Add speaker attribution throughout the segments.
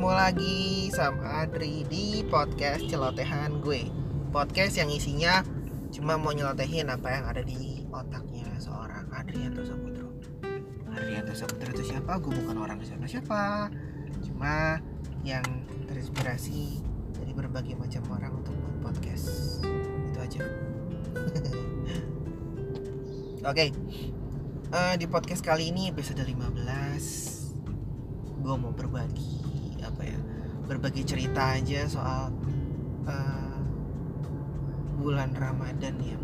Speaker 1: ketemu lagi sama Adri di podcast celotehan gue. Podcast yang isinya cuma mau nyelotehin apa yang ada di otaknya seorang Adrianto Saputro Adrianto Saputro itu siapa? Gue bukan orang siapa-siapa Cuma yang terinspirasi dari berbagai macam orang untuk buat podcast. Itu aja. Oke. Eh, Di podcast kali ini episode 15 gue mau berbagi apa ya berbagi cerita aja soal uh, bulan Ramadan yang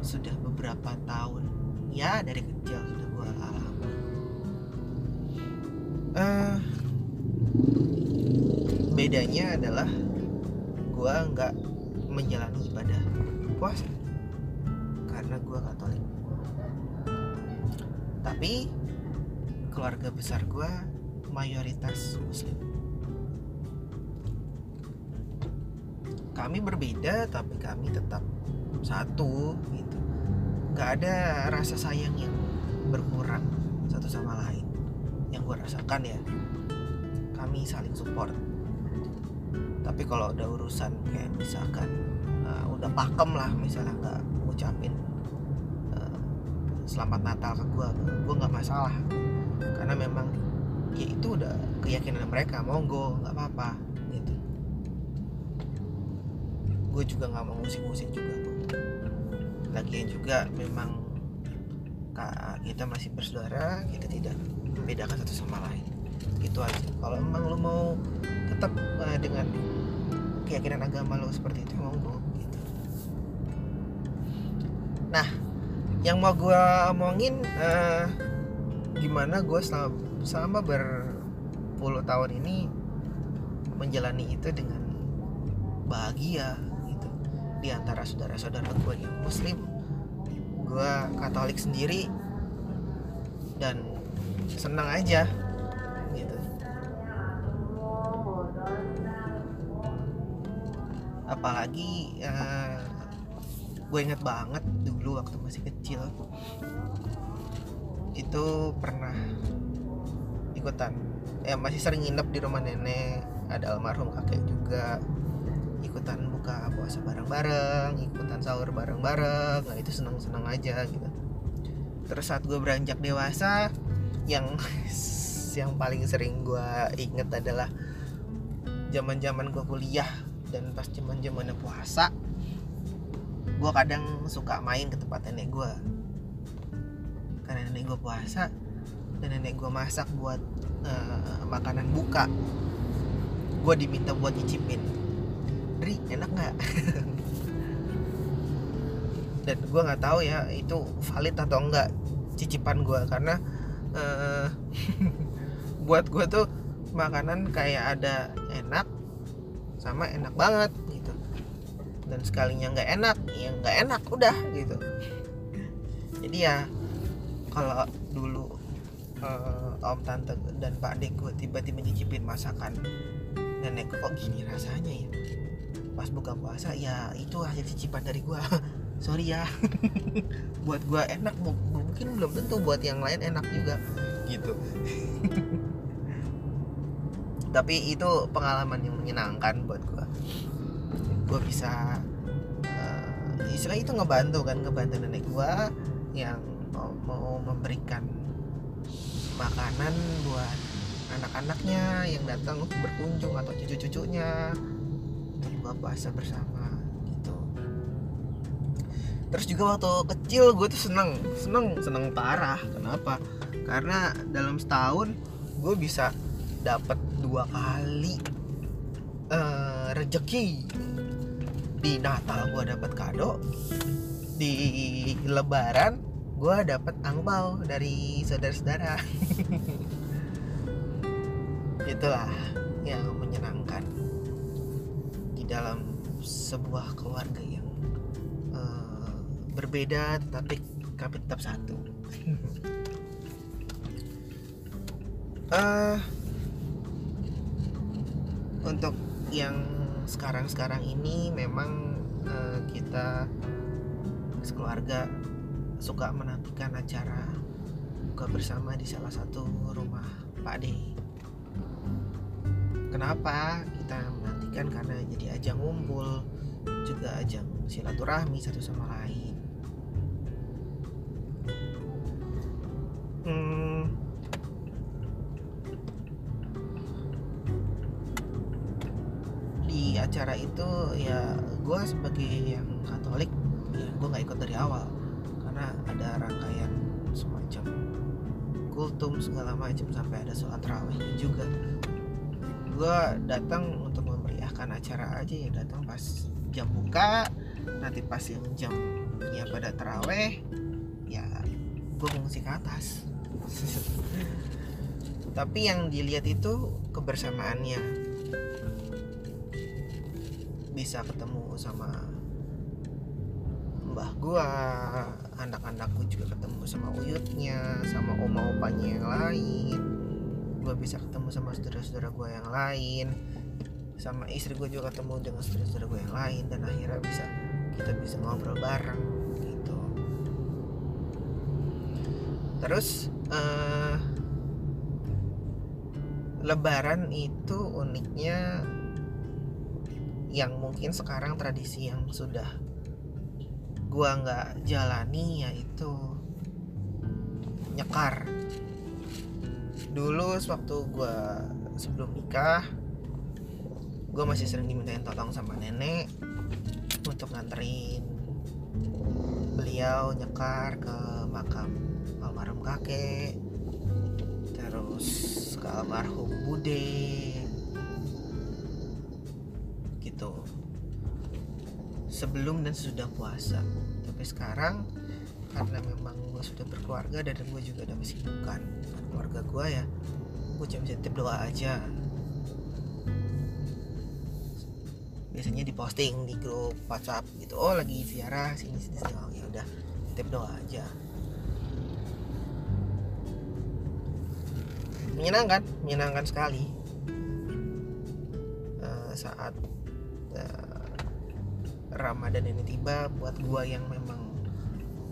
Speaker 1: sudah beberapa tahun. Ya dari kecil sudah gue alami. Uh, bedanya adalah gue nggak menjalani ibadah puasa karena gue Katolik. Tapi keluarga besar gue mayoritas muslim. Kami berbeda tapi kami tetap satu gitu. Nggak ada rasa sayang yang berkurang satu sama lain yang gue rasakan ya. Kami saling support. Tapi kalau udah urusan kayak misalkan uh, udah pakem lah misalnya nggak ngucapin uh, selamat Natal ke gue gue nggak masalah. Karena memang ya itu udah keyakinan mereka monggo nggak apa-apa gitu. Gue juga nggak mau musik-musik juga lagian juga memang kita masih bersaudara kita tidak membedakan satu sama lain. Itu aja. Kalau emang lo mau tetap uh, dengan keyakinan agama lo seperti itu monggo gitu. Nah yang mau gue omongin uh, gimana gue selama, selama berpuluh tahun ini menjalani itu dengan bahagia gitu. Di antara saudara-saudara gue yang muslim gue katolik sendiri dan senang aja gitu. Apalagi uh, gue inget banget dulu waktu masih kecil itu pernah ikutan. Ya masih sering nginep di rumah nenek ada almarhum kakek juga. Ikutan buka puasa bareng-bareng ikutan sahur bareng-bareng. Nah itu seneng-seneng aja gitu. Terus saat gue beranjak dewasa yang yang paling sering gue inget adalah zaman-zaman gue kuliah dan pas zaman-zaman puasa gue kadang suka main ke tempat nenek gue karena nenek gue puasa dan nenek gue masak buat uh, makanan buka gue diminta buat nyicipin. Ri enak nggak? Dan gue nggak tahu ya itu valid atau enggak cicipan gue karena uh, buat gue tuh makanan kayak ada enak sama enak banget gitu. Dan sekalinya nggak enak ya nggak enak udah gitu. Jadi ya kalau dulu uh, om tante dan pak dek gue tiba-tiba nyicipin masakan. Nenek kok gini rasanya ya? Pas buka puasa ya itu hasil cicipan dari gue sorry ya. Buat gue enak mungkin belum tentu buat yang lain enak juga gitu. Tapi itu pengalaman yang menyenangkan buat gue gue bisa uh, istilah itu ngebantu kan ngebantu nenek gue yang mau memberikan makanan buat anak-anaknya yang datang untuk berkunjung atau cucu-cucunya. Buka puasa bersama gitu. Terus juga waktu kecil gue tuh seneng seneng seneng parah. Kenapa? Karena dalam setahun gue bisa dapat dua kali uh, rejeki. Di Natal gue dapat kado di Lebaran gue dapat angpau dari saudara-saudara. Itulah yang menyenangkan di dalam sebuah keluarga yang uh, berbeda tapi kami tetap satu. Uh, untuk yang sekarang-sekarang ini memang uh, kita sekeluarga suka menantikan acara buka bersama di salah satu rumah Pak D kenapa kita menantikan? Karena jadi ajang ngumpul juga ajang silaturahmi satu sama lain. Hmm, di acara itu ya gue sebagai yang Katolik ya gue nggak ikut dari awal ada rangkaian semacam kultum segala macam sampai ada sholat raweh juga. Gue datang untuk memeriahkan acara aja ya datang pas jam buka nanti pas yang jam ya pada teraweh ya gue ngungsi ke atas. Tapi yang dilihat itu kebersamaannya. Bisa ketemu sama mbah gua anak-anakku juga ketemu sama uyutnya sama oma opanya yang lain. Gua bisa ketemu sama saudara-saudara gua yang lain. Sama istri gue juga ketemu dengan saudara-saudara gue yang lain dan akhirnya bisa kita bisa ngobrol bareng gitu. Terus uh, lebaran itu uniknya yang mungkin sekarang tradisi yang sudah gua nggak jalani yaitu nyekar. Dulu waktu gua sebelum nikah gue masih sering dimintain tolong sama nenek untuk nganterin beliau nyekar ke makam almarhum kakek terus ke almarhum bude. Gitu sebelum dan sesudah puasa. Tapi sekarang karena memang gue sudah berkeluarga dan gue juga ada kesibukan. Dengan keluarga gue ya gue cuma bisa titip doa aja. Biasanya diposting di grup WhatsApp gitu. Oh lagi ziarah sini sini, sini. Oh, ya udah titip doa aja. Menyenangkan menyenangkan sekali. Uh, saat uh, Ramadan ini tiba buat gua yang memang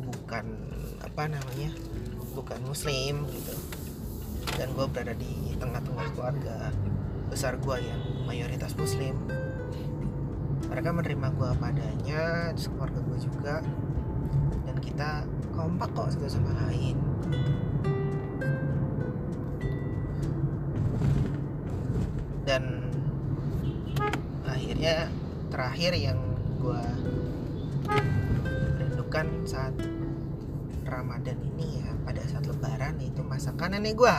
Speaker 1: bukan apa namanya bukan muslim gitu. Dan gue berada di tengah-tengah keluarga besar gue yang mayoritas muslim. Mereka menerima gue padanya keluarga gue juga. Dan kita kompak kok satu sama lain. Dan akhirnya terakhir yang gue rindukan saat Ramadan ini ya pada saat Lebaran itu masakan nenek gue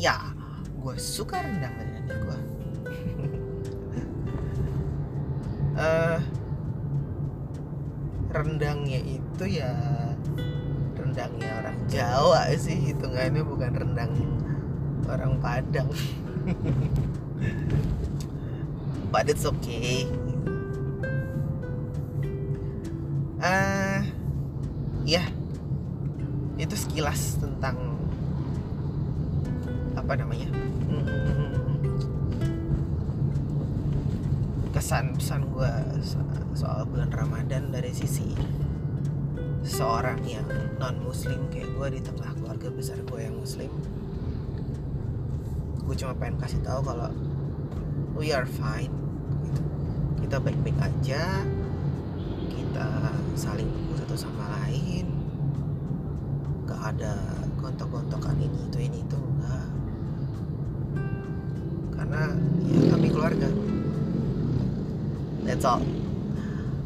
Speaker 1: iya gue suka rendang dari nenek gue uh, rendangnya itu ya rendangnya orang Jawa sih hitungannya bukan rendang orang Padang. But it's okay ya. Itu sekilas tentang apa namanya? Hmm, kesan pesan gue soal bulan Ramadan dari sisi seorang yang non muslim kayak gue di tengah keluarga besar gue yang muslim. Gue cuma pengen kasih tahu kalau we are fine gitu. kita baik-baik aja kita saling tunggu satu sama lain gak ada gontok-gontokan ini itu ini itu enggak karena ya kami keluarga That's all.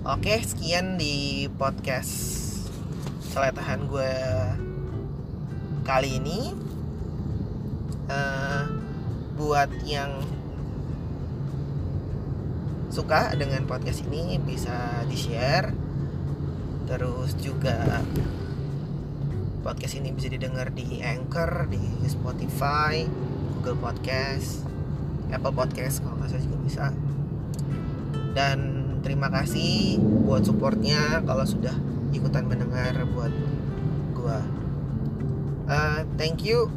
Speaker 1: Oke, sekian di podcast celetahan gue kali ini. Uh, buat yang suka dengan podcast ini bisa di share. Terus juga podcast ini bisa didengar di Anchor, di Spotify, Google Podcast, Apple Podcast kalau nggak salah juga bisa. Dan terima kasih buat supportnya kalau sudah ikutan mendengar buat gua. Uh, thank you.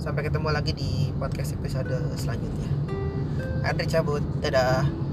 Speaker 1: Sampai ketemu lagi di podcast episode selanjutnya. Andre cabut. Dadah